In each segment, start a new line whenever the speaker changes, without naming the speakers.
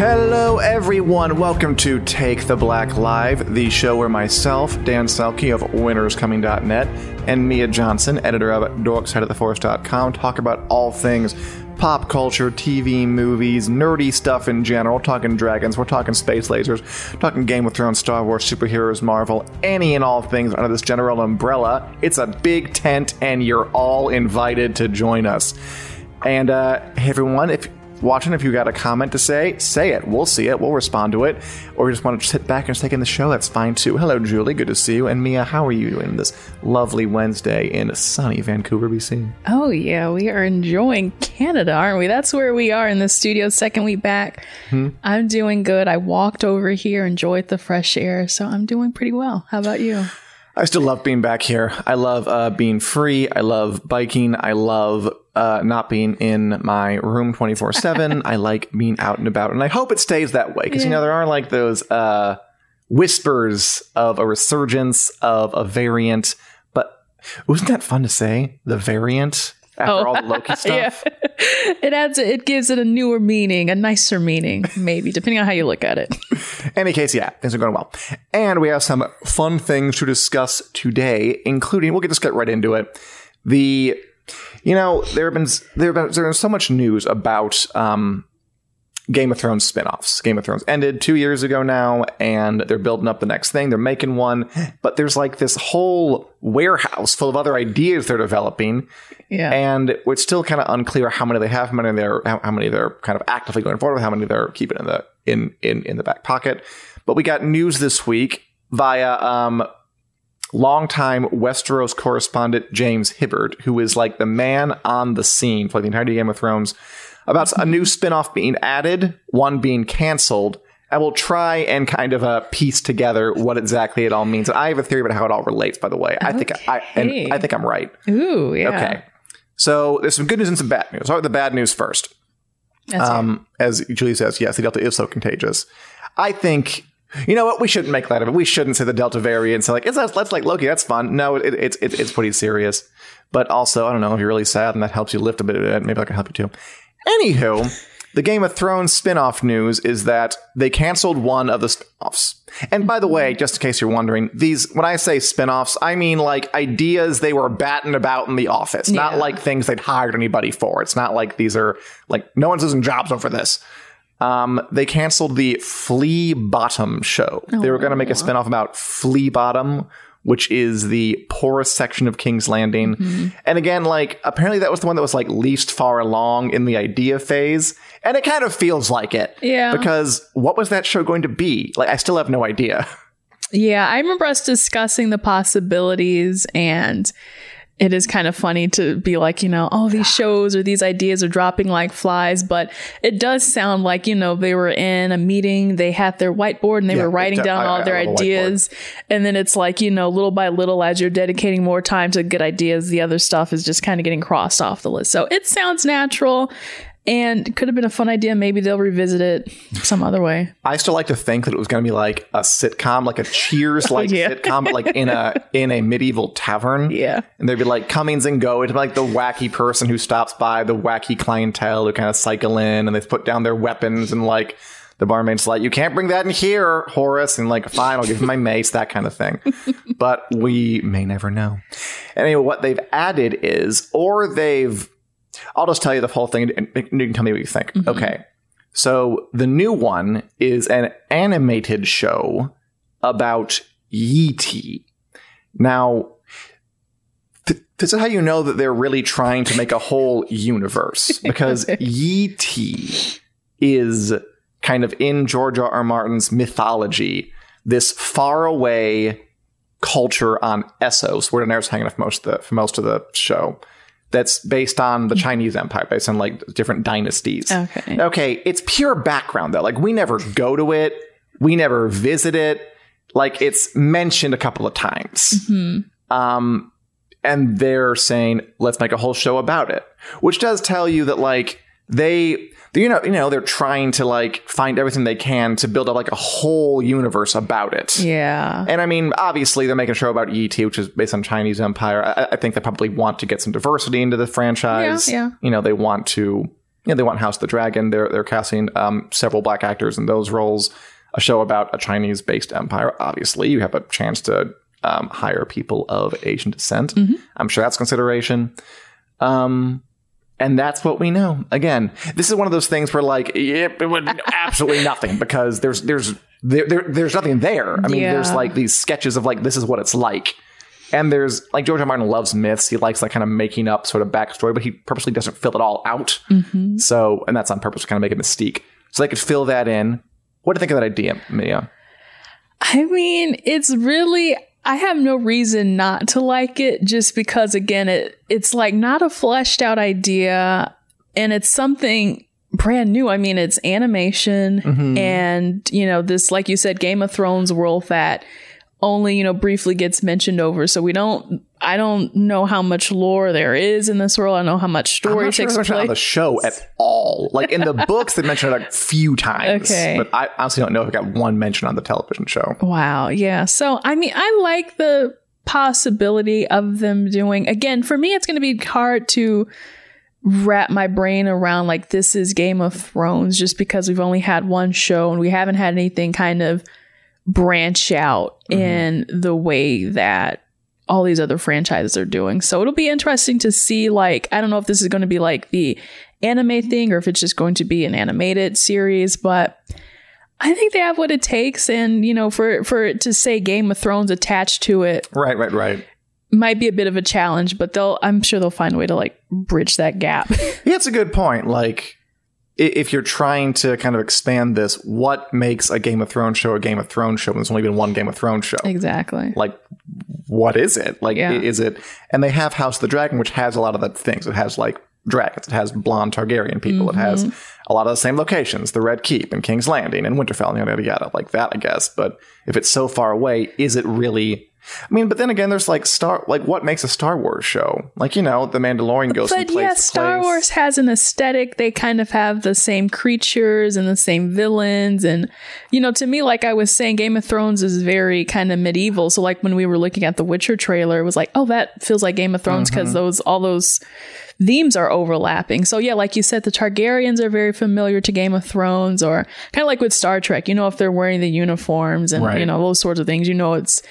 Hello, everyone. Welcome to Take the Black Live, the show where myself, Dan Selcke of winteriscoming.net, and Mia Johnson, editor of dorksideoftheforce.com, talk about all things pop culture, TV, movies, nerdy stuff in general. We're talking dragons, we're talking space lasers, talking Game of Thrones, Star Wars, superheroes, Marvel, any and all things under this general umbrella. It's a big tent, and you're all invited to join us. And uh, hey, everyone, if watching, if you got a comment to say, say it. We'll see it. We'll respond to it. Or you just want to sit back and take in the show, that's fine too. Hello, Julie. Good to see you. And Mia, how are you doing this lovely Wednesday in sunny Vancouver, BC?
Oh, yeah. We are enjoying Canada, aren't we? That's where we are in the studio, second week back. Hmm? I'm doing good. I walked over here, enjoyed the fresh air. So I'm doing pretty well. How about you?
I still love being back here. I love uh, being free. I love biking. I love uh, not being in my room 24 7. I like being out and about. And I hope it stays that way because, yeah. you know, there are like those uh, whispers of a resurgence of a variant. But wasn't that fun to say? The variant? after oh. all the Loki stuff. yeah.
It adds it gives it a newer meaning, a nicer meaning, maybe, depending on how you look at it.
Any case, yeah, things are going well. And we have some fun things to discuss today, including we'll get just get right into it. The you know, there have been there have been there's been so much news about um Game of Thrones spin-offs. Game of Thrones ended 2 years ago now and they're building up the next thing. They're making one, but there's like this whole warehouse full of other ideas they're developing. Yeah. And it's still kind of unclear how many they have, how many they're how, how many they're kind of actively going forward with, how many they're keeping in the in in in the back pocket. But we got news this week via um longtime Westeros correspondent James Hibberd, who is like the man on the scene for the entire Game of Thrones about a new spin-off being added, one being canceled. I will try and kind of uh, piece together what exactly it all means. And I have a theory about how it all relates. By the way, I okay. think I and I think I'm right.
Ooh, yeah.
Okay, so there's some good news and some bad news. I'll start with the bad news first. Um, as Julie says, yes, the Delta is so contagious. I think you know what? We shouldn't make light of it. We shouldn't say the Delta variant. So like, it's let's like Loki. That's fun. No, it, it's it, it's pretty serious. But also, I don't know if you're really sad and that helps you lift a bit of it. Maybe I can help you too. Anywho, the Game of Thrones spin-off news is that they canceled one of the spin-offs. And by the way, just in case you're wondering, these when I say spin-offs, I mean like ideas they were batting about in the office, yeah. not like things they'd hired anybody for. It's not like these are like no one's losing jobs over this. Um, they canceled the Flea Bottom show. Oh, they were going to make a spinoff about Flea Bottom, which is the poorest section of King's Landing. Mm-hmm. And again, like apparently that was the one that was like least far along in the idea phase. And it kind of feels like it.
Yeah.
Because what was that show going to be? Like I still have no idea.
Yeah, I remember us discussing the possibilities and it is kind of funny to be like, you know, oh, these shows or these ideas are dropping like flies, but it does sound like, you know, they were in a meeting, they had their whiteboard and they
Yeah,
were writing
it-
down
I-
all
I
their
a
ideas. And then it's like, you know, little by little, as you're dedicating more time to good ideas, the other stuff is just kind of getting crossed off the list. So it sounds natural and could have been a fun idea. Maybe they'll revisit it some other way.
I still like to think that it was going to be like a sitcom, like a Cheers like oh,
Yeah.
sitcom, but like in a in a medieval tavern.
Yeah.
and there'd be like comings and go. It'd be like the wacky person who stops by, the wacky clientele who kind of cycle in, and they put down their weapons, and like the barmaid's like, "You can't bring that in here, Horace," and like, "Fine, I'll give you my mace," that kind of thing. but we may never know. Anyway, what they've added is, or they've. I'll just tell you the whole thing, and you can tell me what you think. Mm-hmm. Okay. So the new one is an animated show about Yi Ti. Now, th- this is how you know that they're really trying to make a whole universe because Yi Ti is kind of in George R. R. Martin's mythology, this faraway culture on Essos, where Daenerys hanging out for most of the for most of the show. That's based on the Chinese Empire, based on like different dynasties.
Okay.
Okay, it's pure background though. Like we never go to it, we never visit it. Like it's mentioned a couple of times. Um, and they're saying let's make a whole show about it, which does tell you that like they, you know, you know, they're trying to like find everything they can to build up like a whole universe about it.
Yeah.
And I mean, obviously, they're making a show about Yi Ti, which is based on Chinese Empire. I, I think they probably want to get some diversity into the franchise.
Yeah, yeah.
You know, they want to, you know, they want House of the Dragon. They're they're casting um, several black actors in those roles. A show about a Chinese-based empire. Obviously, you have a chance to um, hire people of Asian descent.
Mm-hmm.
I'm sure that's consideration. Um, and that's what we know. Again, this is one of those things where like, yep, it would absolutely nothing because there's there's there, there there's nothing there. I mean, there's like these sketches of like this is what it's like. And there's like George R. Martin loves myths. He likes like kind of making up sort of backstory, but he purposely doesn't fill it all out. Mm-hmm. So, and that's on purpose to kind of make a mystique. So they could fill that in. What do you think of that idea, Mia?
I mean, it's really I have no reason not to like it just because again it it's like not a fleshed out idea and it's something brand new. I mean, it's animation mm-hmm. and you know, this like you said Game of Thrones world that only, you know, briefly gets mentioned over. So we don't I don't know how much lore there is in this world. I don't know how much
I'm
story
sure
takes
it's mentioned on the show at all. Like in the books, they mention it a few times.
Okay.
But I honestly don't know if it got one mention on the television show.
Wow. Yeah. So, I mean, I like the possibility of them doing, again, for me, it's going to be hard to wrap my brain around like this is Game of Thrones just because we've only had one show and we haven't had anything kind of branch out mm-hmm. in the way that all these other franchises are doing. So it'll be interesting to see like I don't know if this is going to be like the anime thing or if it's just going to be an animated series, but I think they have what it takes and you know for for it to say Game of Thrones attached to it
Right, right, right.
might be a bit of a challenge, but they'll I'm sure they'll find a way to like bridge that gap.
Yeah, it's a good point. Like, if you're trying to kind of expand this, what makes a Game of Thrones show a Game of Thrones show when there's only been one Game of Thrones show?
exactly.
Like, what is it? Like,
Yeah.
is it? And they have House of the Dragon, which has a lot of the things. It has like dragons. It has blonde Targaryen people. It has mm-hmm. a lot of the same locations: the Red Keep and King's Landing and Winterfell, and yada yada yada, like that. I guess. But if it's so far away, is it really? I mean, but then again, there's like Star, like what makes a Star Wars show? Like you know, the Mandalorian goes
But yeah, Star
place.
Wars has an aesthetic. They kind of have the same creatures and the same villains. And, you know, to me, like I was saying, Game of Thrones is very kind of medieval. So, like when we were looking at the Witcher trailer, it was like, oh, that feels like Game of Thrones because
Mm-hmm.
those, all those themes are overlapping. So, yeah, like you said, the Targaryens are very familiar to Game of Thrones or kind of like with Star Trek, you know, if they're wearing the uniforms and,
Right.
you know, those sorts of things, you know, it's,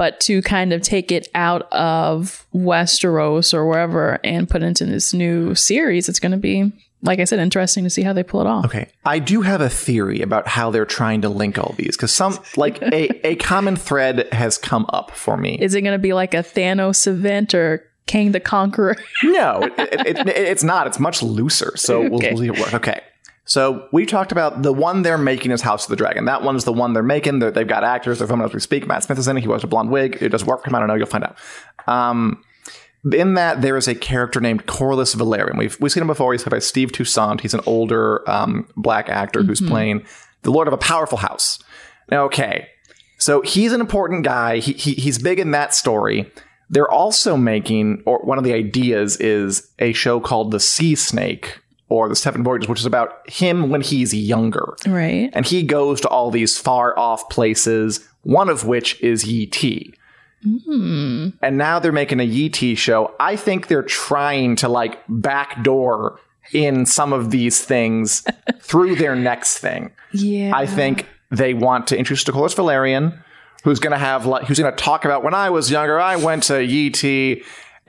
but to kind of take it out of Westeros or wherever and put it into this new series, it's going to be, like I said, interesting to see how they pull it off.
Okay, I do have a theory about how they're trying to link all these because some like a a common thread has come up for me.
Is it going to be like a Thanos event or Kang the Conqueror?
No, it, it, it, it's not. It's much looser. So we'll,
Okay.
we'll work. Okay. So we talked about the one they're making is House of the Dragon. That one's the one they're making. They're, they've got actors. They're filming as we speak. Matt Smith is in it. He wears a blonde wig. It does work for him. I don't know. You'll find out. Um, in that there is a character named Corlys Velaryon. We've we've seen him before. He's played by Steve Toussaint. He's an older um, black actor who's playing the lord of a powerful house. Now, okay, so he's an important guy. He, he he's big in that story. They're also making, or one of the ideas is a show called The Sea Snake or The Seven Voyages, which is about him when he's younger.
Right.
And he goes to all these far off places, one of which is Yee hmm. And now they're making a Yee show. I think they're trying to like backdoor in some of these things through their next thing.
Yeah.
I think they want to introduce Nicholas Velaryon, who's going to have like who's going to talk about when I was younger, I went to Yee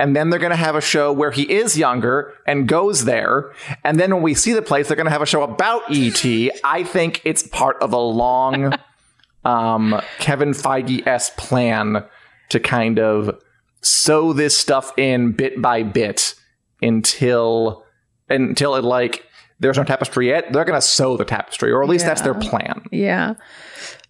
and then they're going to have a show where he is younger and goes there. And then when we see the place, they're going to have a show about Yi Ti. I think it's part of a long um, Kevin Feige s plan to kind of sew this stuff in bit by bit until until it like there's no tapestry yet. They're going to sew the tapestry, or at least that's their plan.
Yeah.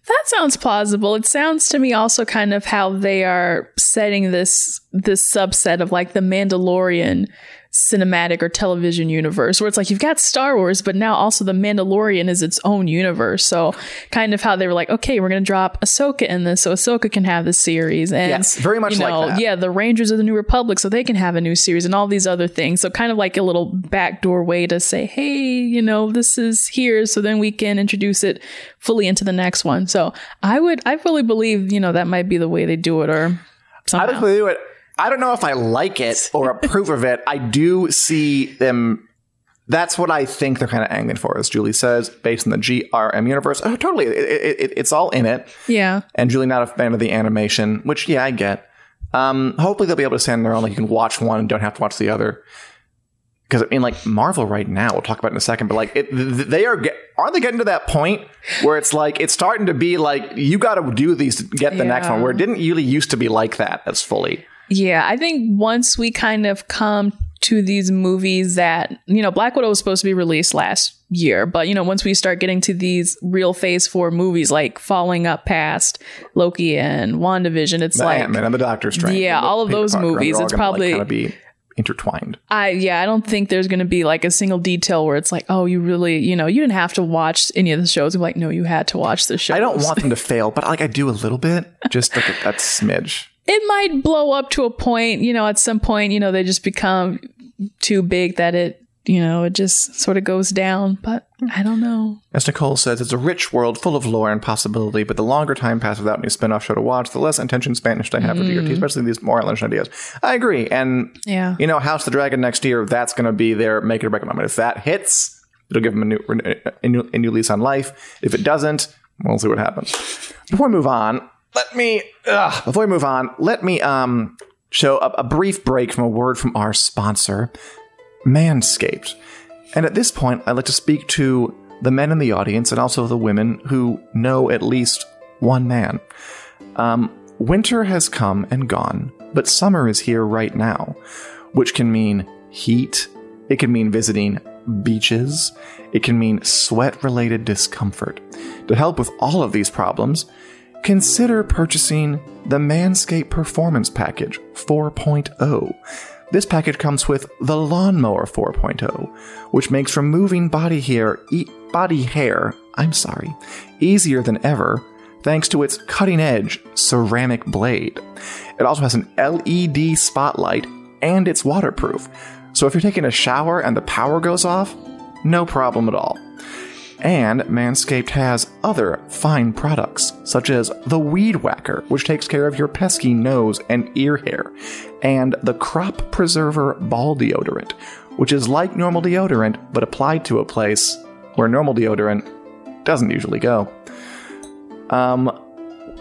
That sounds plausible. It sounds to me also kind of how they are setting this this subset of like the Mandalorian cinematic or television universe where it's like you've got Star Wars but now also the Mandalorian is its own universe. So kind of how they were like, okay, we're going to drop Ahsoka in this so Ahsoka can have the series and
Yes, very much
you
like that.
yeah, the Rangers of the New Republic so they can have a new series and all these other things. So kind of like a little backdoor way to say, hey, you know, this is here so then we can introduce it fully into the next one. So I would I fully believe, you know, that might be the way they do it or
I
somehow.
don't do it. I don't know if I like it or approve of it. I do see them. That's what I think they're kind of angling for, as Julie says, based on the GRM universe. Oh, totally, it, it, it, it's all in it.
yeah.
And Julie not a fan of the animation, which yeah, I get. Um, hopefully they'll be able to stand on their own, like you can watch one and don't have to watch the other. Because I mean, like Marvel right now, we'll talk about it in a second, but like it, they are, get, aren't they getting to that point where it's like it's starting to be like you got to do these to get the next one, where it didn't really used to be like that as fully.
Yeah, I think once we kind of come to these movies that, you know, Black Widow was supposed to be released last year, but, you know, once we start getting to these real phase four movies like following up past Loki and WandaVision, it's
The
like,
Ant-Man and the Doctor Strange.
Yeah, all of
Peter
those
Parker,
movies, it's
gonna, like,
probably-
kinda be intertwined.
I, yeah, I don't think there's going to be like a single detail where it's like, oh, you really, you know, you didn't have to watch any of the shows. I'm like, no, you had to watch the show."
I don't want them to fail, but like I do a little bit, just like a, a smidge.
It might blow up to a point, you know, at some point, you know, they just become too big that it, you know, it just sort of goes down. But I don't know.
As Nicole says, it's a rich world full of lore and possibility, but the longer time passes without any new spin-off show to watch, the less attention Spanish I have for
Mm.
DRT, especially these more outlandish ideas. I agree. And,
Yeah.
you know, House of the Dragon next year, that's going to be their make it or break moment. If that hits, it'll give them a new, a new, a new lease on life. If it doesn't, we'll see what happens. Before we move on, let me, ugh, before we move on, let me um show a, a brief break from a word from our sponsor, Manscaped. And at this point, I'd like to speak to the men in the audience and also the women who know at least one man. Um, winter has come and gone, but summer is here right now, which can mean heat, it can mean visiting beaches, it can mean sweat related discomfort. To help with all of these problems, consider purchasing the Manscaped Performance Package 4.0. This package comes with the Lawnmower 4.0, which makes removing body hair, e- body hair, I'm sorry, easier than ever thanks to its cutting-edge ceramic blade. It also has an LED spotlight and it's waterproof. So if you're taking a shower and the power goes off, no problem at all. And Manscaped has other fine products, such as the Weed Whacker, which takes care of your pesky nose and ear hair, and the Crop Preserver Ball Deodorant, which is like normal deodorant but applied to a place where normal deodorant doesn't usually go. Um,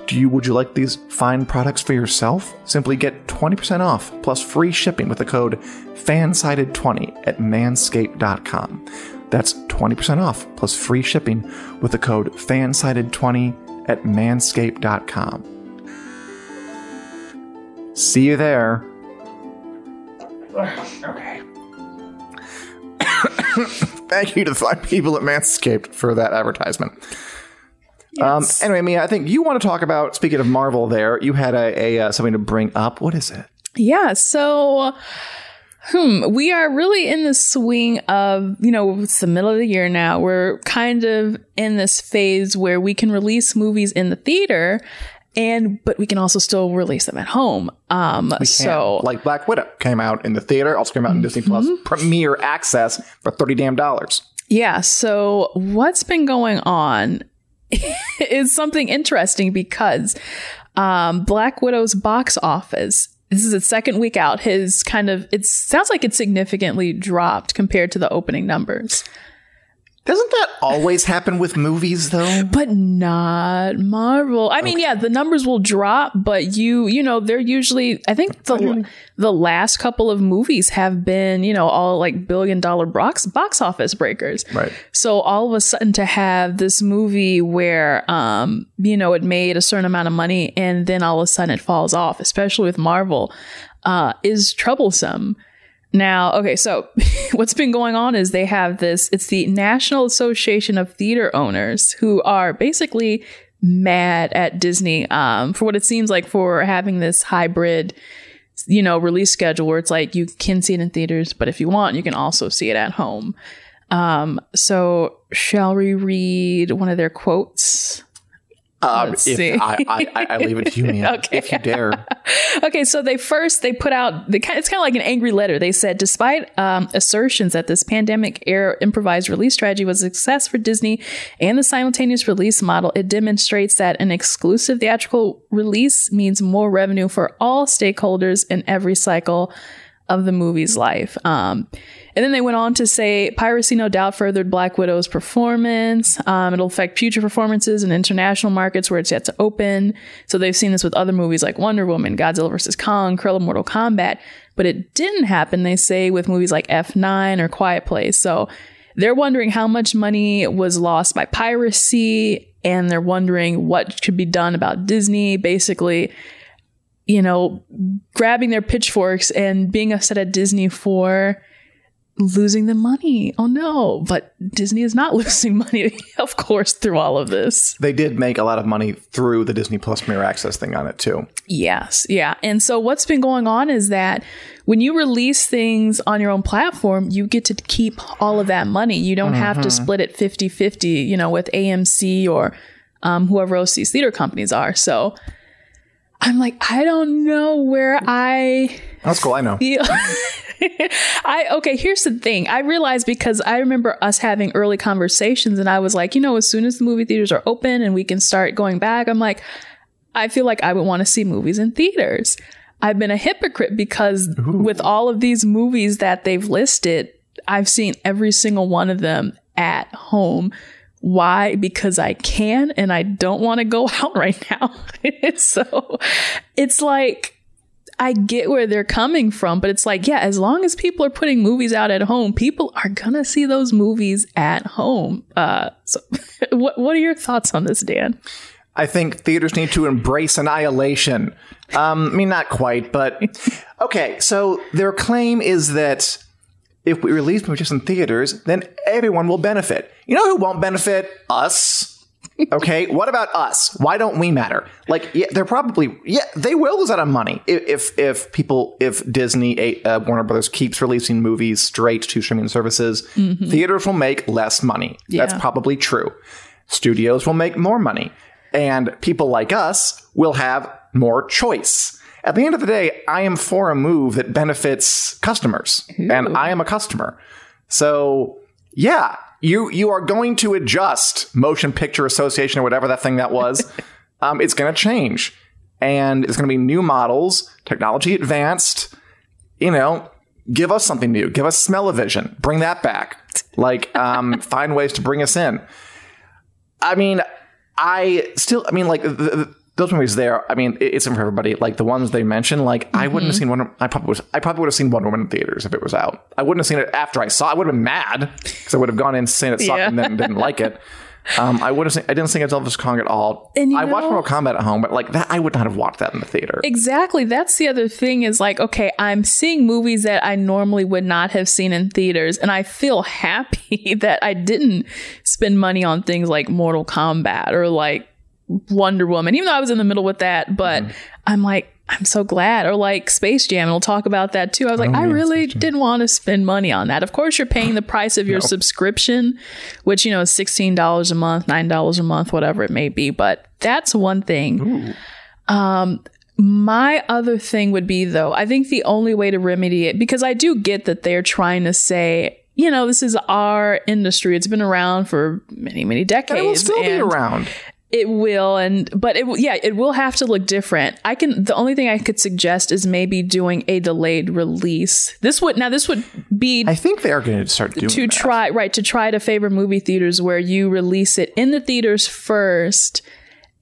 do you would you like these fine products for yourself? Simply get 20% off plus free shipping with the code FANSIDED20 at manscaped.com. That's 20% off plus free shipping with the code FANSIDED20 at manscaped.com. See you there. Okay. Thank you to the fine people at Manscaped for that advertisement. Um, anyway, Mia, I think you want to talk about. Speaking of Marvel, there you had a, a uh, something to bring up. What is it?
Yeah, so hmm, we are really in the swing of, you know, it's the middle of the year now. We're kind of in this phase where we can release movies in the theater and but we can also still release them at home. Um so
like Black Widow came out in the theater, also came out in Disney Plus
Mm-hmm.
Premier Access for thirty damn dollars.
Yeah. So what's been going on is something interesting because um, Black Widow's box office. This is its second week out. His kind of it sounds like it's significantly dropped compared to the opening numbers,
Doesn't that always happen with movies though?
but not Marvel. I mean, yeah, the numbers will drop, but you you know they're usually. I think the the last couple of movies have been you know all like billion dollar box box office breakers.
Right.
So all of a sudden to have this movie where um you know it made a certain amount of money and then all of a sudden it falls off, especially with Marvel, uh is troublesome. Now, okay, so what's been going on is they have this it's the National Association of Theater Owners who are basically mad at Disney um for what it seems like for having this hybrid you know release schedule where it's like you can see it in theaters but if you want you can also see it at home um, so shall we read one of their quotes?
Um,
Let's see.
I, I, I- leave it to you, man.
Okay.
If you dare.
Okay, so they first they put out the it's kind of like an angry letter. They said, despite um, assertions that this pandemic era improvised release strategy was a success for Disney and the simultaneous release model, it demonstrates that an exclusive theatrical release means more revenue for all stakeholders in every cycle of the movie's life. Um, and then they went on to say piracy no doubt furthered Black Widow's performance. Um, it'll affect future performances in international markets where it's yet to open. So they've seen this with other movies like Wonder Woman, Godzilla vs. Kong, Cruella, Mortal Kombat. But it didn't happen, they say, with movies like F9 or Quiet Place. So they're wondering how much money was lost by piracy, and they're wondering what could be done about Disney. Basically, you know, grabbing their pitchforks and being upset at Disney for losing the money. Oh no. But Disney is not losing money, of course, through all of this.
They did make a lot of money through the Disney Plus Premier Access thing on it too.
Yes. Yeah. And so what's been going on is that when you release things on your own platform, you get to keep all of that money. You don't have to split it 50 50, you know, with AMC or um, whoever else these theater companies are. So I'm like, I don't know where I
That's cool. I know.
I okay. Here's the thing. I realized because I remember us having early conversations, and I was like, you know, as soon as the movie theaters are open and we can start going back, I'm like, I feel like I would want to see movies in theaters. I've been a hypocrite because with all of these movies that they've listed, I've seen every single one of them at home. Why? Because I can and I don't want to go out right now. so it's like, I get where they're coming from, but it's like, yeah, as long as people are putting movies out at home, people are gonna see those movies at home. Uh, so, what what are your thoughts on this, Dan?
I think theaters need to embrace annihilation. Um, I mean, not quite, but okay. So their claim is that if we release movies in theaters, then everyone will benefit. You know who won't benefit? Us. Okay, what about us? Why don't we matter? Like, yeah, they're probably yeah, they will lose out on money if if, people if Disney, uh, Warner Brothers keeps releasing movies straight to streaming services, theaters will make less money. That's probably true. Studios will make more money, and people like us will have more choice. At the end of the day, I am for a move that benefits customers, and I am a customer. So, yeah, you you are going to adjust Motion Picture Association or whatever that thing that was. um, it's going to change, and it's going to be new models, technology advanced. You know, give us something new. Give us smell-o-vision. Bring that back. Like, um, find ways to bring us in. I mean, I still, I mean, like the, the, those movies there. I mean, it- it's in for everybody. Like the ones they mentioned, like I wouldn't have seen Wonder. I probably was. I probably would have seen Wonder Woman in theaters if it was out. I wouldn't have seen it after I saw. I would have been mad because I would have gone in seen it sucked
Yeah.
and then didn't like it. Um, I would have. Seen, I didn't think Godzilla vs Kong at all.
And
I watched Mortal Kombat at home, but like that, I would not have watched that in the theater.
Exactly. That's the other thing is like, okay, I'm seeing movies that I normally would not have seen in theaters, and I feel happy that I didn't spend money on things like Mortal Kombat or like Wonder Woman, even though I was in the middle with that. But I'm like, I'm so glad. Or like Space Jam, and we'll talk about that too. I was like,
Oh,
I
yeah,
really didn't want to spend money on that. Of course, you're paying the price of your
No.
subscription, which, you know, is $16 a month, $9 a month, whatever it may be. But that's one thing. Um, my other thing would be, though, I think the only way to remedy it, because I do get that they're trying to say, you know, this is our industry. It's been around for many, many decades.
And it will still be around.
It will, and but it yeah, it will have to look different. I can. The only thing I could suggest is maybe doing a delayed release. This would now this would be
I think they are going to start doing
to
that.
try right to try to favor movie theaters where you release it in the theaters first,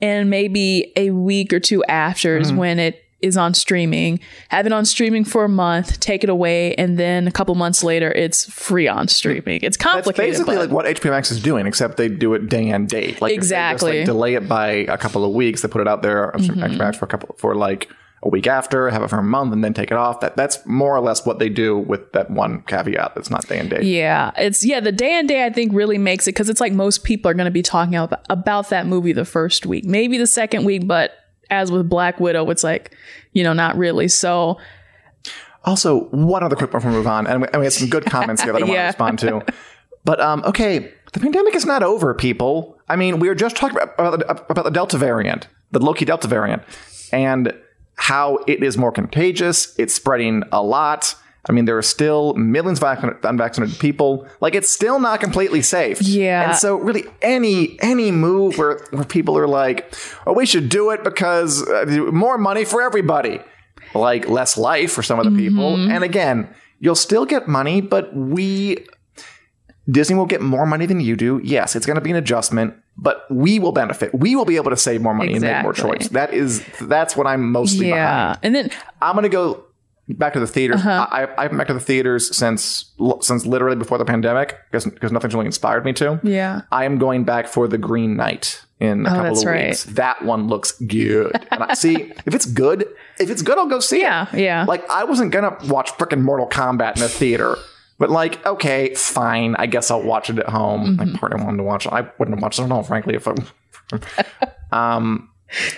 and maybe a week or two after
Mm-hmm.
is when it is on streaming. Have it on streaming for a month, take it away, and then a couple months later, it's free on streaming. It's
That's
complicated.
basically
but-
like what HBO Max is doing, except they do it day and date. Like they just,
Exactly.
like, delay it by a couple of weeks. They put it out there on
Mm-hmm.
HBO Max for a couple for like a week after, have it for a month, and then take it off. That that's more or less what they do with that one caveat that's not day and date.
Yeah, it's yeah. The day and day I think really makes it because it's like most people are going to be talking about, about that movie the first week, maybe the second week, but as with Black Widow, it's like you know not really. So
Also, one other quick before we move on, and we, and we had some good comments here that I want to respond to. But um, okay, the pandemic is not over, people. I mean, we were just talking about about the, about the Delta variant, the Loki Delta variant, and how it is more contagious. It's spreading a lot. I mean, there are still millions of unvaccinated people. Like, it's still not completely safe.
Yeah.
And so, really, any any move where where people are like, "Oh, we should do it because uh, more money for everybody," like less life for some of the people. And again, you'll still get money, but we Disney will get more money than you do. Yes, it's going to be an adjustment, but we will benefit. We will be able to save more money and make more choice. That is that's what I'm mostly behind.
yeah, and then
I'm going to go back to the theaters.
Uh-huh.
I, I haven't been back to the theaters since since literally before the pandemic because because nothing's really inspired me to.
yeah,
I am going back for the Green Knight in a
Oh,
couple of
right.
weeks. That one looks good. And I see if it's good, if it's good, I'll go see
Yeah,
it.
yeah.
Like I wasn't gonna watch freaking Mortal Kombat in a theater. But like, okay, fine. I guess I'll watch it at home.
Mm-hmm.
My partner wanted to watch it. I wouldn't have watched it at home, frankly. If I, um,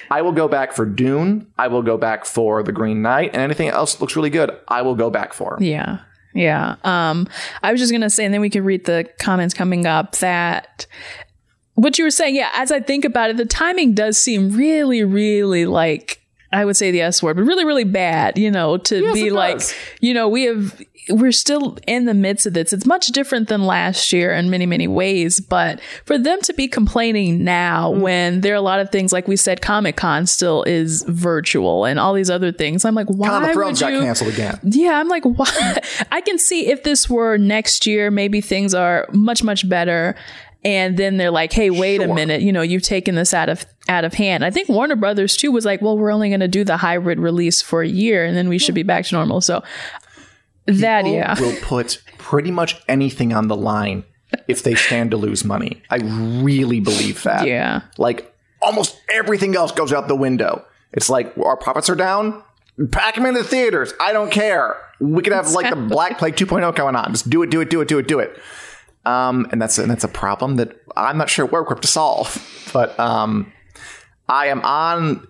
I will go back for Dune. I will go back for The Green Knight, and anything else looks really good, I will go back for.
yeah, yeah. Um, I was just gonna say, and then we could read the comments coming up that. What you were saying, yeah, as I think about it, the timing does seem really, really like I would say the S word, but really, really bad, you know, to
Yes,
be like,
does.
you know, we have, we're still in the midst of this. It's much different than last year in many, many ways. But for them to be complaining now
Mm.
when there are a lot of things, like we said, Comic Con still is virtual and all these other things, I'm like, why would
Thrones got
you?
canceled again.
Yeah, I'm like, why? I can see if this were next year, maybe things are much, much better. And then they're like, hey, wait a minute, you know, you've taken this out of out of hand. I think Warner Brothers too was like, well, we're only going to do the hybrid release for a year and then we should be back to normal. So that,
People
yeah.
will put pretty much anything on the line if they stand to lose money. I really believe that.
Yeah.
Like almost everything else goes out the window. It's like our profits are down. Pack them into the theaters. I don't care. We could have like the Black Plague 2.0 going on. Just do it, do it, do it, do it, do it. Um, and that's and that's a problem that I'm not sure we're equipped to solve. But um, I am on.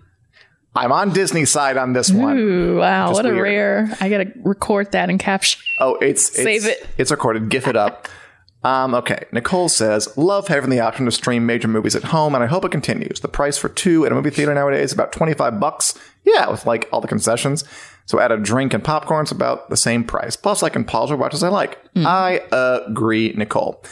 I'm on Disney's side on this one.
Ooh, wow. What a
weird.
rare. I got to record that and caption.
Oh, it's, it's
Save it.
It's recorded. GIF it up. Um, okay. Nicole says, "Love having the option to stream major movies at home, and I hope it continues. The price for two at a movie theater nowadays is about twenty five bucks. Yeah, with like all the concessions. So add a drink and popcorn, it's about the same price. Plus, I can pause or watch as I like.
Hmm.
I agree, Nicole."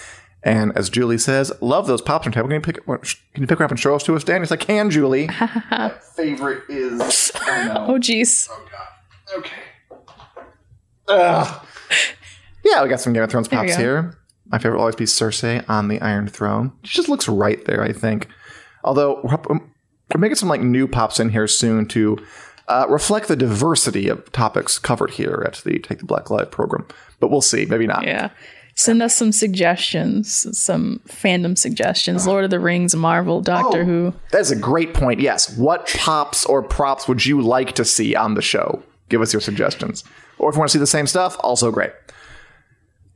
And as Julie says, "Love those pops on table. Can you pick? Can you pick her up and show us to us, Dan?" Yes, I can, Julie. My favorite is. Oh no.
Oh, geez.
Okay. Ugh. Yeah, we got some Game of Thrones pops here. My favorite will always be Cersei on the Iron Throne. She just looks right there, I think. Although we're, we're making some like new pops in here soon to uh, reflect the diversity of topics covered here at the Take the Black Live program. But we'll see. Maybe not.
Yeah. Send us some suggestions, some fandom suggestions. Lord of the Rings, Marvel, Doctor
Oh.
Who.
That's a great point. Yes. What pops or props would you like to see on the show? Give us your suggestions. Or if you want to see the same stuff, also great.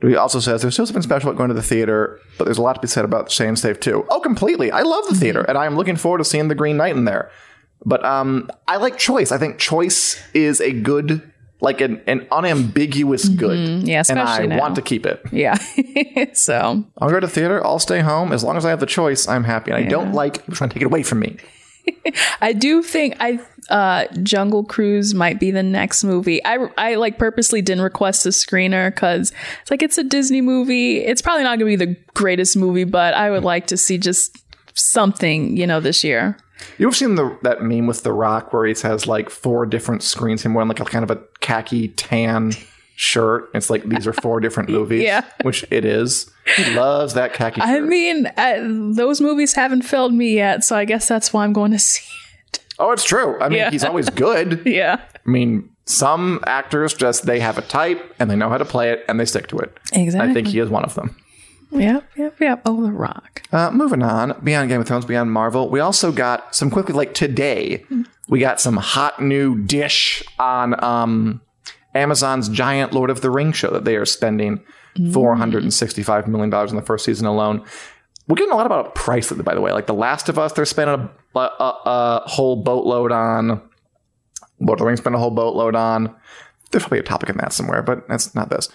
He also says there's still something special about going to the theater, but there's a lot to be said about staying safe too. Oh, completely. I love the theater, and I am looking forward to seeing the Green Knight in there. But um, I like choice. I think choice is a good, like an, an unambiguous good.
Mm-hmm. Yeah,
and I
now.
want to keep it.
Yeah. so
I'll go to theater. I'll stay home as long as I have the choice. I'm happy. And I don't like people trying to take it away from me.
I do think I uh Jungle Cruise might be the next movie. I I like purposely didn't request a screener cuz it's like it's a Disney movie. It's probably not going to be the greatest movie, but I would like to see just something, you know, this year.
You have seen the that meme with The Rock where he has like four different screens. Him wearing like a kind of a khaki tan shirt. It's like these are four different movies.
Yeah.
which it is. He loves that khaki. Shirt.
I mean, uh, those movies haven't filled me yet, so I guess that's why I'm going to see. It.
Oh, it's true. I mean,
Yeah.
he's always good.
Yeah.
I mean, some actors just they have a type and they know how to play it and they stick to it.
Exactly.
I think he is one of them.
Yep, yep, yep. Oh, The Rock.
Uh, moving on, beyond Game of Thrones, beyond Marvel, we also got some quickly like today. We got some hot new dish on um, Amazon's giant Lord of the Rings show that they are spending four hundred and sixty-five million dollars in the first season alone. We're getting a lot about price, by the way. Like The Last of Us, they're spending a, a, a, a whole boatload on. Lord of the Rings spent a whole boatload on. There's probably a topic in that somewhere, but that's not this.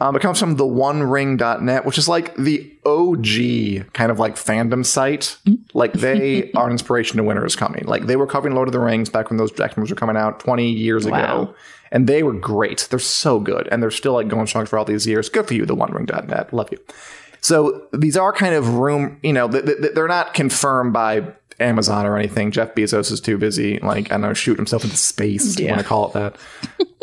Um, it comes from the OneRing.net, which is like the OG kind of like fandom site. Like they are an inspiration to Winter is Coming. Like they were covering Lord of the Rings back when those documentaries were coming out 20 years ago. And they were great. They're so good. And they're still like going strong for all these years. Good for you, the OneRing.net. Love you. So these are kind of room, you know, th- th- they're not confirmed by Amazon or anything. Jeff Bezos is too busy, like, I don't know, shoot himself into space. if You want to call it that.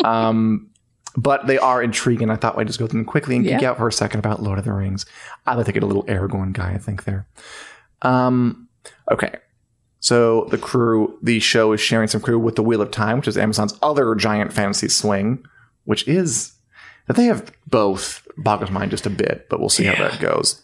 um, but they are intriguing. I thought I'd just go through them quickly and geek
Yeah.
out for a second about Lord of the Rings. I'd like to get a little Aragorn guy, I think, there. Um, okay. So the crew, the show is sharing some crew with the Wheel of Time, which is Amazon's other giant fantasy swing, which is that they have both boggles my mind just a bit, but we'll see how that goes.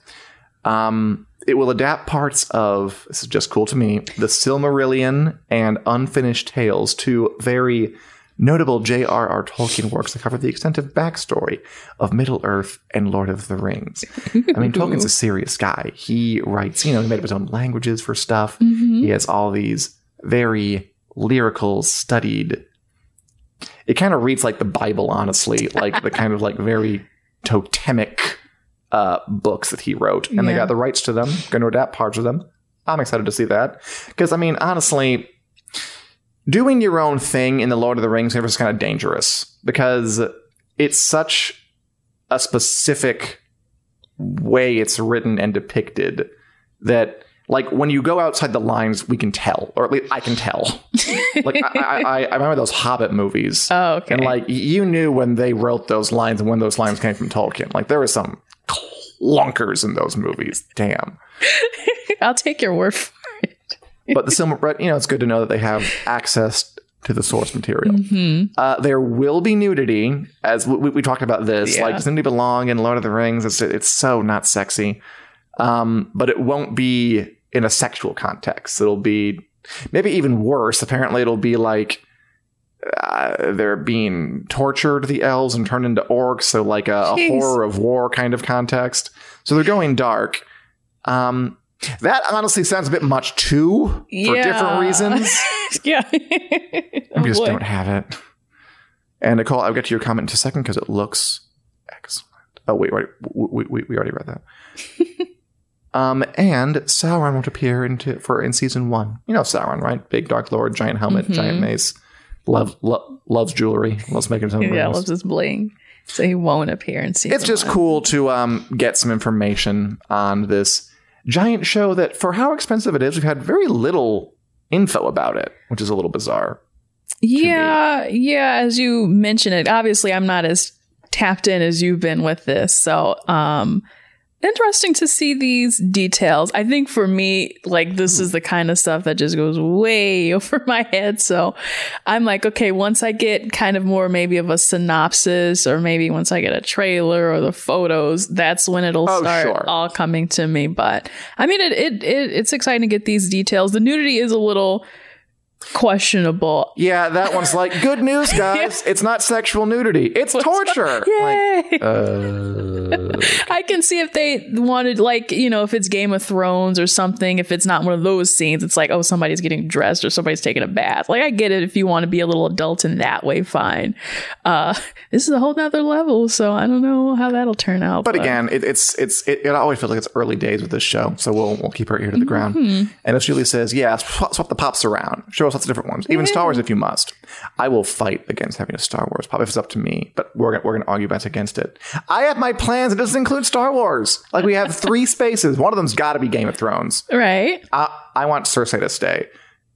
Um, it will adapt parts of this is just cool to me the Silmarillion and Unfinished Tales to very notable J.R.R. Tolkien works that cover the extensive backstory of Middle Earth and Lord of the Rings. I mean, Tolkien's a serious guy. He writes, you know, he made up his own languages for stuff. He has all these very lyrical, studied. It kind of reads like the Bible, honestly, like the kind of like very totemic uh, books that he wrote, and they got the rights to them. Going to adapt parts of them. I'm excited to see that because I mean, honestly, doing your own thing in the Lord of the Rings universe is kind of dangerous because it's such a specific way it's written and depicted that like when you go outside the lines we can tell or at least i can tell like I, I, I I remember those hobbit movies
Oh, okay.
and like you knew when they wrote those lines and when those lines came from tolkien like there were some clunkers in those movies damn
I'll take your word for it.
but the but you know it's good to know that they have access to the source material.
Mm-hmm.
uh, there will be nudity as we, we talked about this
Yeah.
like does nudity belong in lord of the rings it's, it's so not sexy. Um, but it won't be in a sexual context. It'll be maybe even worse. Apparently it'll be like uh, they're being tortured the elves and turned into orcs so like a, a horror of war kind of context. So they're going dark. Um, that honestly sounds a bit much too for
Yeah.
different reasons
yeah.
we
Oh,
just
boy.
don't have it. And Nicole, I'll get to your comment in a second because it looks excellent. Oh wait, wait, we, we, we already read that. um, and Sauron won't appear into for in season one. You know Sauron, right? Big dark lord, giant helmet,
Mhm.
giant mace. Love, lo- loves jewelry. Loves making his own
Yeah,
rings.
loves his bling. So he won't appear in season
It's just
one.
cool to um, get some information on this giant show that, for how expensive it is, we've had very little info about it, which is a little bizarre.
Yeah, yeah. As you mentioned it, obviously I'm not as tapped in as you've been with this. So, um, interesting to see these details. I think for me, like this hmm. is the kind of stuff that just goes way over my head. So I'm like, okay, once I get kind of more maybe of a synopsis or maybe once I get a trailer or the photos, that's when it'll
Oh,
start
sure.
all coming to me. But I mean, it, it, it, it's exciting to get these details. The nudity is a little, questionable.
Yeah, that one's like good news, guys. It's not sexual nudity. It's torture.
Yay!
Like, uh,
I can see if they wanted, like, you know, if it's Game of Thrones or something, if it's not one of those scenes, it's like, oh, somebody's getting dressed or somebody's taking a bath. Like, I get it if you want to be a little adult in that way, fine. Uh, this is a whole nother level, so I don't know how that'll turn out.
but again, it, it's it's it, it always feels like it's early days with this show, so we'll we'll keep our ear to the ground. And if Julie says, "Yeah, swap, swap the pops around, show us lots of different ones, even Star Wars if you must," I will fight against having a Star Wars pop if it's up to me. But we're gonna, we're going to argue bets against it. I have my plans. It doesn't include Star Wars. Like we have three spaces. One of them's got to be Game of Thrones.
right?
I, I want Cersei to stay.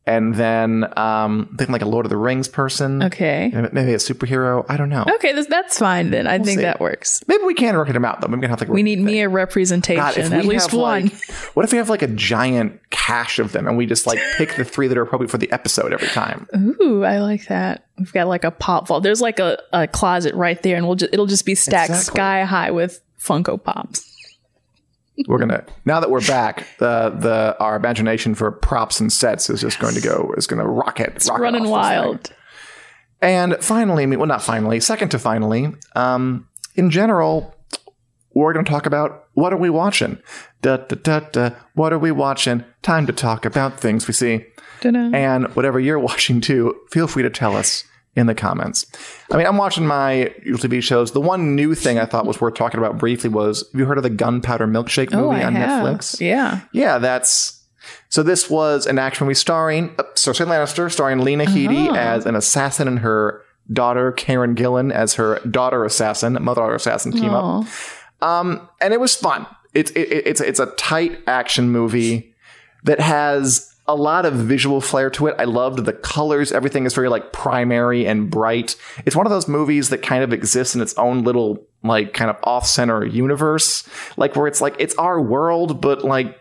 And then um, I'm thinking like a Lord of the Rings person.
Okay.
Maybe a superhero. I don't know.
Okay, this, that's fine then. I think
see.
that works.
Maybe we can work them out though. Maybe we can have like
We need Mia representation,
God,
at least one.
like- what if we have like a giant cache of them and we just like pick the three that are appropriate for the episode every time?
Ooh, I like that. We've got like a pop vault. There's like a, a closet right there, and we'll just it'll just be stacked
Exactly.
sky high with Funko Pops.
We're gonna now that we're back, the the our imagination for props and sets is just going to go is going to rocket,
It's
rocket
running wild.
And finally, I mean, well, not finally, second to finally, um, in general, we're going to talk about what are we watching? Da, da, da, da, what are we watching? Time to talk about things we see.
Ta-da.
And whatever you're watching too, feel free to tell us in the comments. I mean, I'm watching my TV shows. The one new thing I thought was worth talking about briefly was have you heard of the Gunpowder Milkshake
oh,
movie
I
on
have.
Netflix?
Yeah.
Yeah, that's so. This was an action movie starring uh, Cersei Lannister, starring Lena Headey
Uh-huh.
as an assassin and her daughter Karen Gillan as her daughter assassin, mother daughter assassin team up. Um, and it was fun. It's it, it's it's a tight action movie that has a lot of visual flair to it. I loved the colors. Everything is very like primary and bright. It's one of those movies that kind of exists in its own little like kind of off center universe, like where it's like it's our world, but like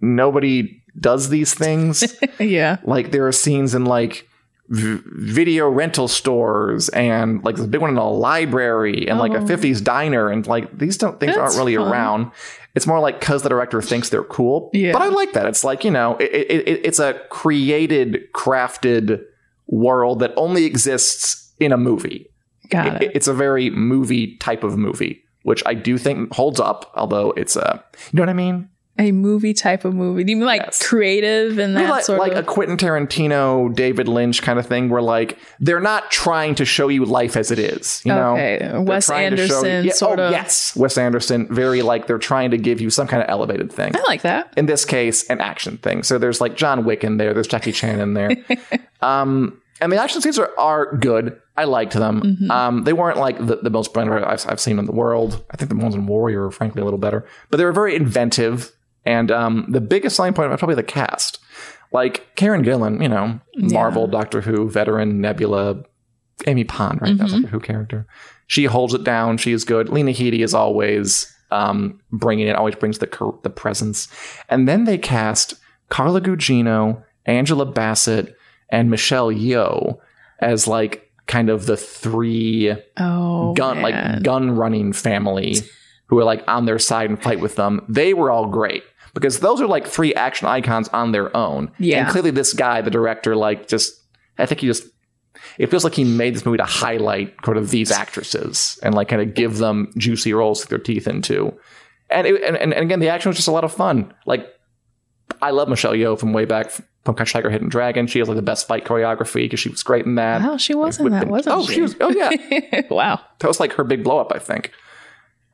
nobody does these things.
Yeah.
like there are scenes in like v- video rental stores and like this big one in a library and like a
Oh.
50s diner and like these don't things aren't really
fun.
around it's more like because the director thinks they're cool
Yeah.
but i like that it's like you know it, it, it, it's a created crafted world that only exists in a movie
Got
It-
it.
it's a very movie type of movie which i do think holds up although it's a you know what i mean
A movie type of movie. Do you mean like
Yes.
creative and that
like,
sort
like
of?
Like a Quentin Tarantino, David Lynch kind of thing, where like they're not trying to show you life as it is. You know,
Okay,
They're
Wes
show you-
Anderson
yeah,
sort
oh,
of.
Yes, Wes Anderson. Very like they're trying to give you some kind of elevated thing.
I like that.
In this case, an action thing. So there's like John Wick in there. There's Jackie Chan in there. um, and the action scenes are, are good. I liked them.
Mm-hmm.
Um, they weren't like the, the most brilliant I've, I've seen in the world. I think the ones in Warrior are frankly a little better, but they were very inventive. And um, the biggest selling point was probably the cast. Like Karen Gillan, you know, Marvel, Doctor Who, veteran, Nebula, Amy Pond, right? That's like a Who character. She holds it down. She is good. Lena Headey is always um, bringing it. Always brings the the presence. And then they cast Carla Gugino, Angela Bassett, and Michelle Yeoh as like kind of the three
Oh,
gun
man.
like gun running family who are like on their side and fight with them. They were all great because those are like three action icons on their own.
Yeah.
And clearly this guy, the director, like just I think he just it feels like he made this movie to highlight sort of these actresses and like kind of give them juicy roles to their teeth into. And, it, and and again, the action was just a lot of fun. Like I love Michelle Yeoh from way back from Catch Tiger Hidden Dragon. She has like the best fight choreography because she was great in that.
Wow, she was in that,
the-
wasn't
oh,
she?
she was. Oh yeah,
wow.
that was like her big blow up, I think.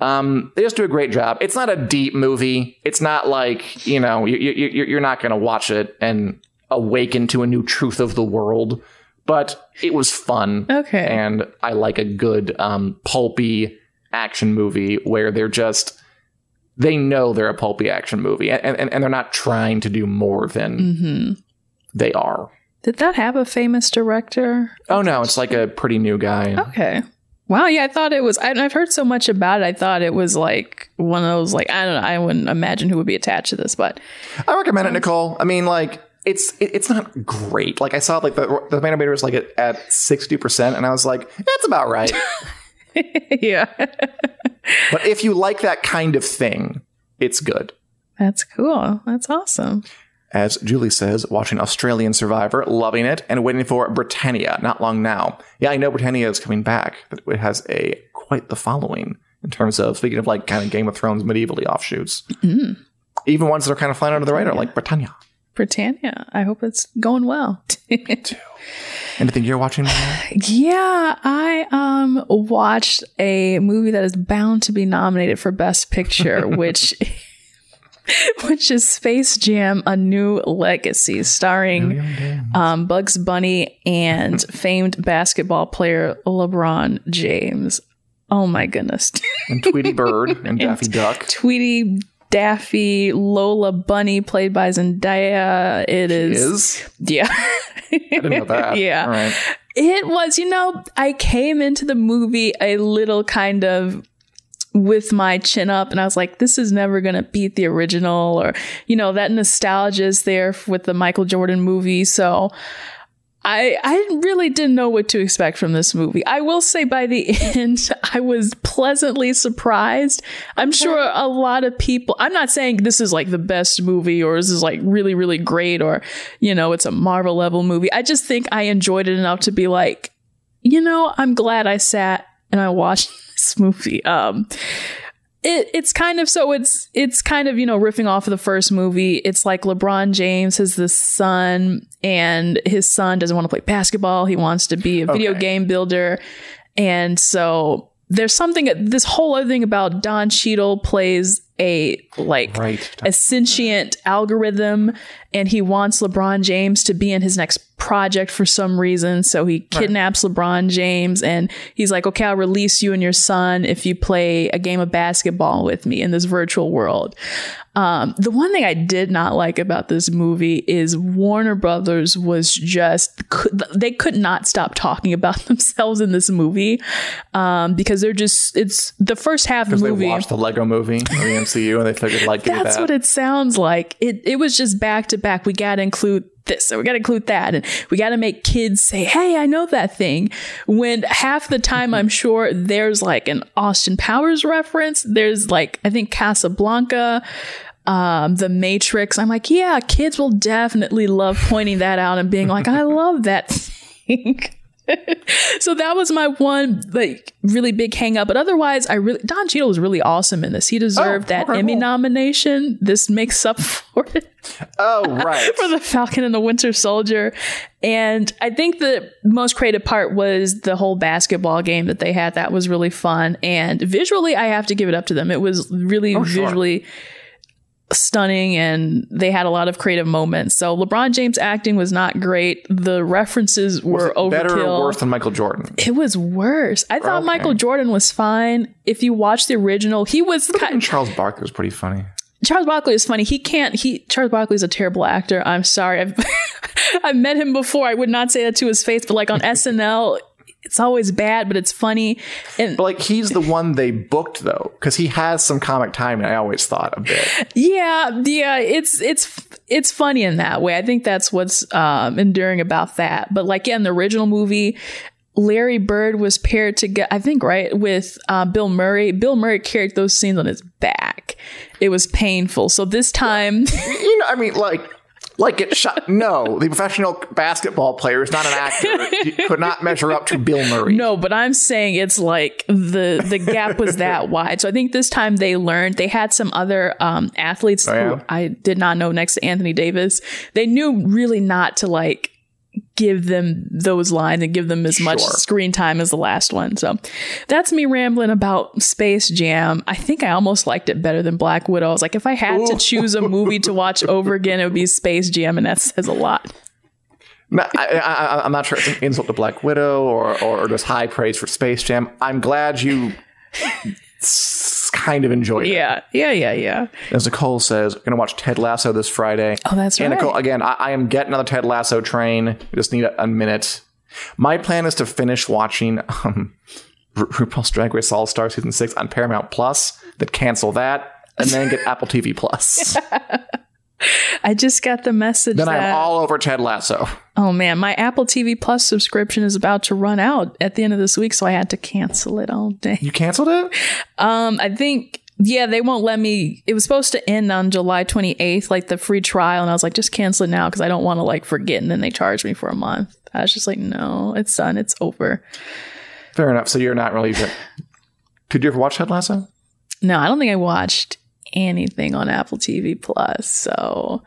Um, they just do a great job. It's not a deep movie. It's not like you know you, you, you- you're not going to watch it and awaken to a new truth of the world. But it was fun,
Okay.
and I like a good um, pulpy action movie where they're just they know they're a pulpy action movie, and, and, and they're not trying to do more than
hmm
they are.
Did that have a famous director?
Oh no, it's like a pretty new guy.
Okay. Wow. Yeah, I thought it was. I, I've heard so much about it. I thought it was like one of those. Like I don't know. I wouldn't imagine who would be attached to this, but
I recommend it, um, Nicole. I mean, like it's it, it's not great. Like I saw like the the tomato meter was like at- at sixty percent, and I was like, that's about right.
yeah,
but if you like that kind of thing, it's good.
that's cool. That's awesome.
As Julie says, watching Australian Survivor, loving it, and waiting for Britannia. Not long now. Yeah, I know Britannia is coming back, but it has a quite the following in terms of speaking of like kind of Game of Thrones medievally offshoots. Even ones that are kind of flying under the radar, like Britannia.
Britannia. I hope it's going well.
Anything you're watching?
Yeah, I um watched a movie that is bound to be nominated for Best Picture, which which is Space Jam: A New Legacy, starring um, Bugs Bunny and famed basketball player LeBron James. Oh my goodness.
and Tweety Bird and Daffy Duck.
Tweety Daffy Lola Bunny played by Zendaya. It is,
Is
yeah.
I didn't know that.
Yeah.
Right.
It was, you know, I came into the movie a little kind of with my chin up and I was like, this is never going to beat the original or, you know, that nostalgia is there with the Michael Jordan movie. So I, I really didn't know what to expect from this movie. I will say by the end, I was pleasantly surprised. I'm sure a lot of people, I'm not saying this is like the best movie or this is like really, really great or, you know, it's a Marvel level movie. I just think I enjoyed it enough to be like, you know, I'm glad I sat and I watched this movie. Um, it, it's kind of so it's it's kind of you know riffing off of the first movie it's like lebron james has this son and his son doesn't want to play basketball he wants to be a video
Okay.
game builder and so there's something this whole other thing about don Cheadle plays a like
Right.
a sentient algorithm and he wants LeBron James to be in his next project for some reason. So he kidnaps LeBron James and he's like, okay, I'll release you and your son if you play a game of basketball with me in this virtual world. Um, the one thing I did not like about this movie is Warner Brothers was just, could, they could not stop talking about themselves in this movie um, because they're just, it's the first half of the movie.
watched the Lego movie MCU and they figured like
That's
that.
what it sounds like. It it was just back to back. We got to include this, and we got to include that, and we got to make kids say, "Hey, I know that thing." When half the time, I'm sure there's like an Austin Powers reference. There's like I think Casablanca. Um, the Matrix. I'm like, yeah, kids will definitely love pointing that out and being like, I love that thing. so that was my one like really big hang up. But otherwise, I really Don Cheadle was really awesome in this. He deserved
Oh,
that
okay,
Emmy nomination. This makes up for it
oh right.
for the Falcon and the Winter Soldier. And I think the most creative part was the whole basketball game that they had. That was really fun. And visually, I have to give it up to them. It was really
Oh, sure.
Stunning and they had a lot of creative moments. So LeBron James acting was not great. The references were overkill.
better or worse than Michael Jordan?
It was worse. I thought
Okay.
Michael Jordan was fine. If you watch the original, he was kind
Charles Barkley was pretty funny.
Charles Barkley is funny. He can't. He Charles Barkley is a terrible actor. I'm sorry. I've I've met him before. I would not say that to his face, but like on SNL, it's always bad, but it's funny. And
But like he's the one they booked though, because he has some comic timing. I always thought a bit.
yeah, yeah, it's it's it's funny in that way. I think that's what's um, enduring about that. But like yeah, in the original movie. Larry Bird was paired together, I think, right, with uh, Bill Murray. Bill Murray carried those scenes on his back. It was painful. So this time,
you know, I mean, like, like it shot. No, the professional basketball player is not an actor. He could not measure up to Bill Murray.
No, but I'm saying it's like the the gap was that wide. So I think this time they learned. They had some other um, athletes
Oh, yeah?
who I did not know next to Anthony Davis. They knew really not to like give them those lines and give them as much
Sure.
screen time as the last one. So that's me rambling about Space Jam. I think I almost liked it better than Black Widow. I was like, if I had to choose a movie to watch over again, it would be Space Jam, and that says a lot.
I, I, I'm not sure it's an insult to Black Widow or, or just high praise for Space Jam. I'm glad you kind of enjoyed it.
Yeah, yeah, yeah, yeah.
As Nicole says, going to watch Ted Lasso this Friday.
Oh, that's
and
right.
Nicole, again, I, I am getting on the Ted Lasso train. Just need a, a minute. My plan is to finish watching um, Ru- RuPaul's Drag Race All Star season six on Paramount Plus, then cancel that, and then get Apple TV Plus.
I just got the message
then
that
I'm all over Ted Lasso.
Oh man, my Apple TV Plus subscription is about to run out at the end of this week, so I had to cancel it all day.
You canceled it?
Um, I think yeah, they won't let me. It was supposed to end on July 28th, like the free trial, and I was like, just cancel it now because I don't want to like forget. And then they charged me for a month. I was just like, no, it's done. It's over.
Fair enough. So you're not really. Did you ever watch Ted Lasso?
No, I don't think I watched anything on Apple TV Plus. So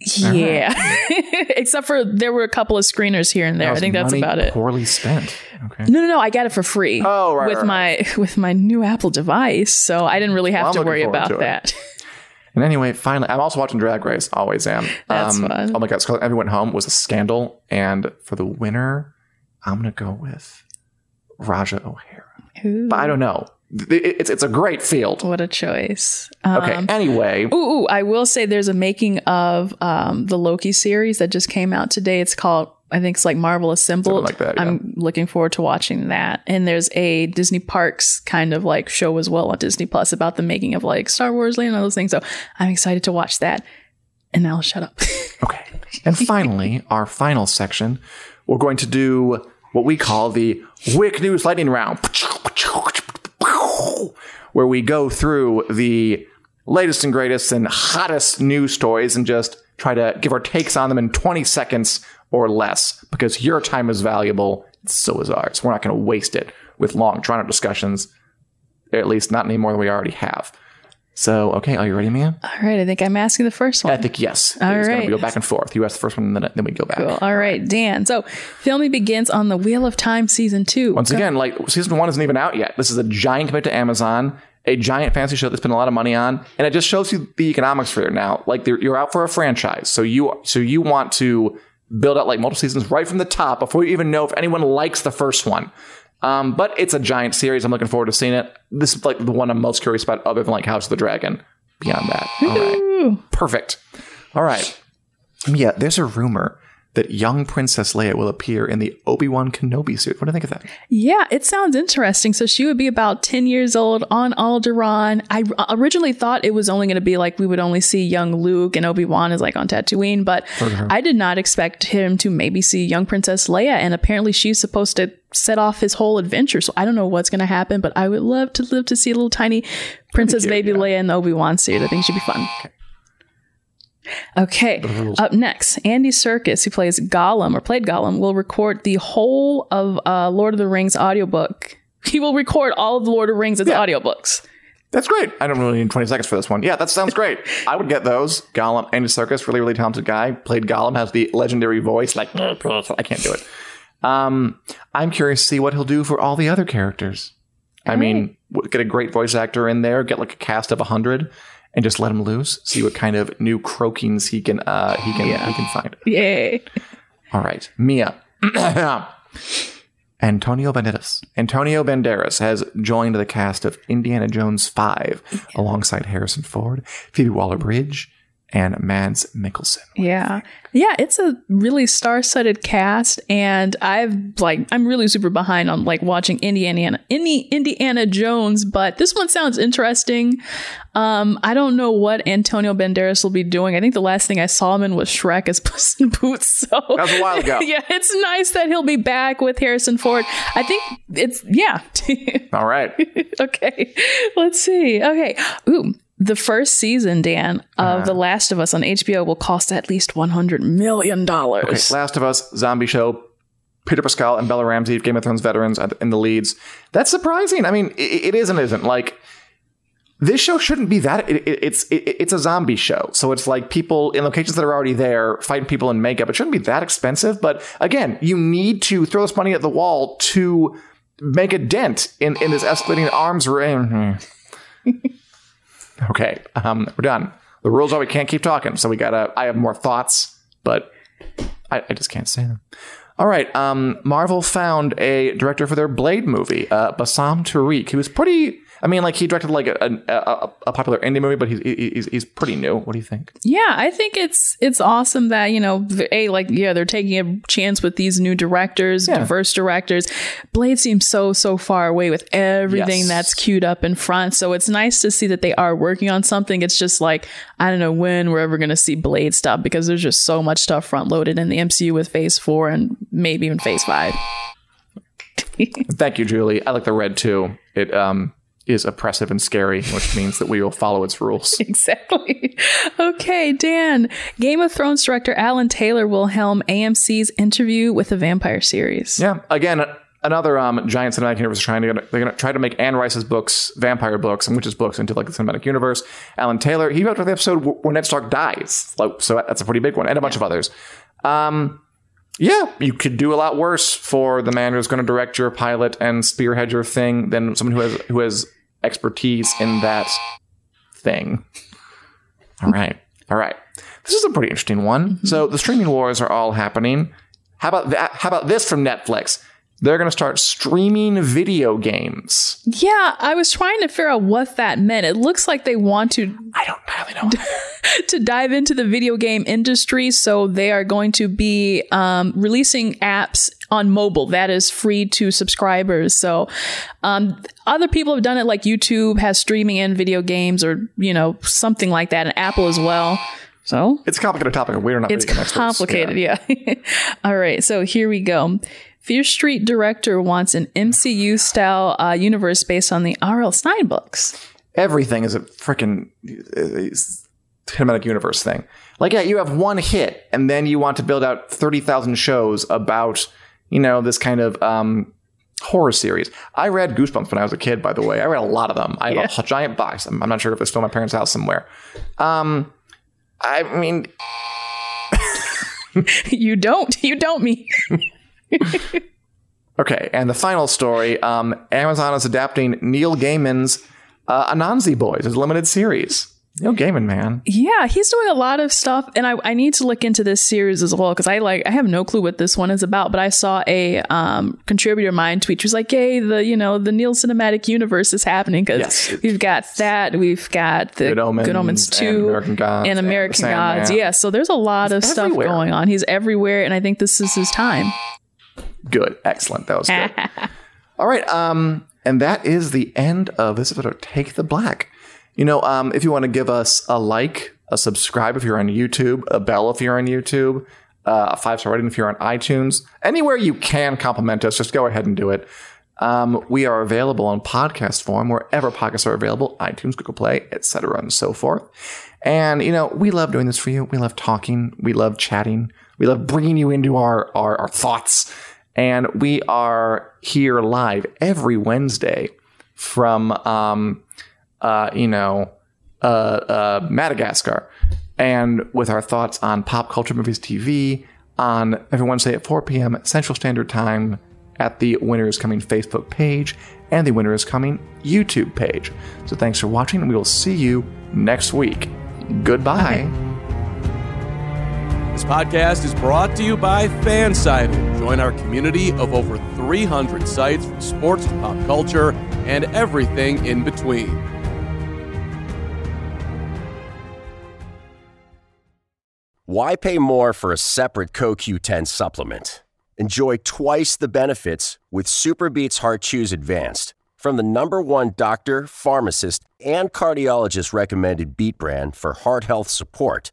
yeah, except for there were a couple of screeners here and there. I think that's about it.
Poorly spent. Okay.
No, no, no. I got it for free.
Oh, right,
with
right,
my with my new Apple device, so I didn't really have
Well,
to worry about
to
that.
And anyway, finally, I'm also watching Drag Race. Always am.
That's um, fun.
Oh my god, Scarlet Envy went home was a scandal, and for the winner, I'm gonna go with Ra'Jah O'Hara.
Ooh,
But I don't know. It- It's it's a great field.
what a choice.
Okay.
Um,
anyway,
Ooh, ooh, I will say there's a making of um, the Loki series that just came out today. It's called, I think it's like Marvel Assembled.
Like that, yeah.
I'm looking forward to watching that. And there's a Disney Parks kind of like show as well on Disney Plus about the making of like Star Wars Land and all those things. So I'm excited to watch that. And now I'll shut up.
okay. And finally, our final section, we're going to do what we call the WiC News Lightning Round, where we go through the latest and greatest and hottest news stories and just try to give our takes on them in 20 seconds or less because your time is valuable. So is ours. We're not going to waste it with long, drawn out discussions, at least not any more than we already have. So, okay, are you ready, Mia?
all right. I think I'm asking the first one.
I think yes.
All
it's
right.
to go back and forth. You ask the first one, and then, then we go back.
Cool. All right, Dan. So filming begins on the Wheel of Time season two.
Once again, like season one isn't even out yet. This is a giant commit to Amazon, a giant fantasy show that's been a lot of money on, and it just shows you the economics for it now. Like you're out for a franchise, so you so you want to build out like multiple seasons right from the top before you even know if anyone likes the first one. Um, but it's a giant series. I'm looking forward to seeing it. This is like the one I'm most curious about, other than like House of the Dragon. Beyond that, all right, perfect. All right, yeah. There's a rumor that young Princess Leia will appear in the Obi Wan Kenobi suit. What do you think of that?
Yeah, it sounds interesting. So she would be about 10 years old on Alderaan. I originally thought it was only going to be like we would only see young Luke and Obi-Wan is like on Tatooine, but I did not expect him to maybe see young Princess Leia and apparently she's supposed to set off his whole adventure. So I don't know what's going to happen, but I would love to live to see a little tiny Princess Baby
yeah.
Leia in the Obi-Wan suit. I think should be fun. Okay. Up next, Andy Serkis, who plays Gollum or played Gollum, will record the whole of uh, Lord of the Rings audiobook. He will record all of the Lord of the Rings as audiobooks.
That's great. I don't really need 20 seconds for this one. Yeah, that sounds great. I would get those. Gollum, Andy Serkis, really, really talented guy. Played Gollum, has the legendary voice. Like, I can't do it. Um, I'm curious to see what he'll do for all the other characters. I mean, w- get a great voice actor in there, get like a cast of 100, and just let him loose. See what kind of new croakings he can uh, he can yeah. he can find.
Yay.
All right, Mia. Antonio Banderas. Antonio Banderas has joined the cast of Indiana Jones 5 alongside Harrison Ford, Phoebe Waller-Bridge, and Mads Mikkelsen.
Yeah. Yeah, it's a really star-studded cast and I've like I'm really super behind on like watching Indiana Indi- Indiana Jones, but this one sounds interesting. Um I don't know what Antonio Banderas will be doing. I think the last thing I saw him in was Shrek as Puss in Boots. So
That was a while ago.
yeah, it's nice that he'll be back with Harrison Ford. I think it's yeah.
All right.
okay. Let's see. Okay. Ooh, the first season, Dan, of uh-huh. The Last of Us on HBO will cost at least $100 million.
Okay, Last of Us, zombie show. Pedro Pascal and Bella Ramsey, Game of Thrones veterans, in the leads. That's surprising. I mean, it, it is and isn't. Like, this show shouldn't be that. It, it, it's it, it's a zombie show, so it's like people in locations that are already there fighting people in makeup. It shouldn't be that expensive. But again, you need to throw this money at the wall to make a dent in in this escalating arms race. okay, um, we're done. The rules are we can't keep talking, so we gotta. I have more thoughts, but I, I just can't say them. All right. Um, Marvel found a director for their Blade movie, uh, Bassam Tariq, who's pretty. I mean, like he directed like a, a, a, popular indie movie, but he's, he's he's pretty new. What do you think?
Yeah, I think it's it's awesome that you know, a like yeah, they're taking a chance with these new directors,
Yeah.
diverse directors. Blade seems so so far away with everything
Yes.
that's queued up in front, so it's nice to see that they are working on something. It's just like I don't know when we're ever going to see Blade stuff because there's just so much stuff front loaded in the MCU with Phase Four and maybe even Phase Five.
Thank you, Julie. I like the red too. It um is oppressive and scary, which means that we will follow its rules.
Exactly. Okay, Dan. Game of Thrones director Alan Taylor will helm AMC's interview with the vampire series.
Yeah. Again, another um, giant cinematic universe is trying to they're going to try to make Anne Rice's books, vampire books, and witches books into like the cinematic universe. Alan Taylor, he wrote the episode where Ned Stark dies, like, so that's a pretty big one, and a bunch of others. Um, yeah, you could do a lot worse for the man who's going to direct your pilot and spearhead your thing than someone who has who has expertise in that thing. All right, all right. This is a pretty interesting one. So the streaming wars are all happening. How about that? How about this from Netflix? They're going to start streaming video games.
Yeah, I was trying to figure out what that meant. It looks like they want to
I don't entirely know.
to dive into the video game industry, so they are going to be um, releasing apps on mobile that is free to subscribers. So um, other people have done it, like YouTube has streaming in video games, or you know something like that, and Apple as well. So
it's a complicated topic. We're not.
it's
video game experts.
complicated, yeah. All right, so here we go. Fear Street director wants an MCU style uh, universe based on the R.L. Stine books.
everything is a freaking uh, cinematic universe thing. Like, yeah, you have one hit, and then you want to build out thirty thousand shows about, you know, this kind of um, horror series. I read Goosebumps when I was a kid. By the way, I read a lot of them. I have a giant box. I'm, I'm not sure if it's still in my parents' house somewhere. Um, I mean,
You don't, you don't mean.
okay. And the final story: um, Amazon is adapting Neil Gaiman's uh, Anansi Boys as a limited series. Neil Gaiman, man.
Yeah, he's doing a lot of stuff, and I, I need to look into this series as well because I like I have no clue what this one is about. But I saw a um, contributor of mine tweet, she was like, "Hey, the you know the Neil cinematic universe is happening because
Yes.
we've got that, we've got the
Good Omens and
two,
American Gods
and
and
American
Sandman.
Gods. Yeah, so there's a lot of stuff
everywhere.
going on. He's everywhere, and I think this is his time.
Good. Excellent. That was good. All right. Um, and that is the end of this episode of Take the Black. You know, um, if you want to give us a like, a subscribe if you're on YouTube, a bell if you're on YouTube, uh, a five star rating if you're on iTunes, anywhere you can compliment us, just go ahead and do it. Um, we are available on podcast form wherever podcasts are available, iTunes, Google Play, etc., and so forth. And you know, we love doing this for you. We love talking. We love chatting. We love bringing you into our our, our thoughts. And we are here live every Wednesday from um, uh, you know uh, uh, Madagascar, and with our thoughts on pop culture, movies, TV, on every Wednesday at 4 p.m. Central Standard Time at the Winter is Coming Facebook page and the Winter is Coming YouTube page. So thanks for watching, and we will see you next week. Goodbye.
This podcast is brought to you by Fansided. Join our community of over 300 sites from sports to pop culture and everything in between.
Why pay more for a separate CoQ10 supplement? Enjoy twice the benefits with SuperBeets Heart Chews Advanced from the number one doctor, pharmacist, and cardiologist recommended beet brand for heart health support.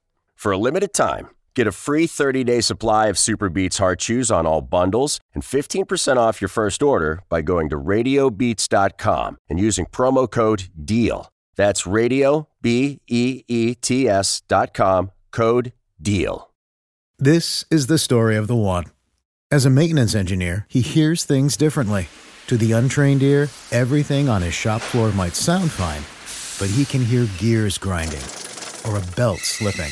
For a limited time, get a free 30 day supply of SuperBeets Heart Chews on all bundles and 15% off your first order by going to radiobeets.com and using promo code DEAL. That's radio, B E E T S dot com, code DEAL.
This is the story of the one. As a maintenance engineer, he hears things differently. To the untrained ear, everything on his shop floor might sound fine, but he can hear gears grinding or a belt slipping.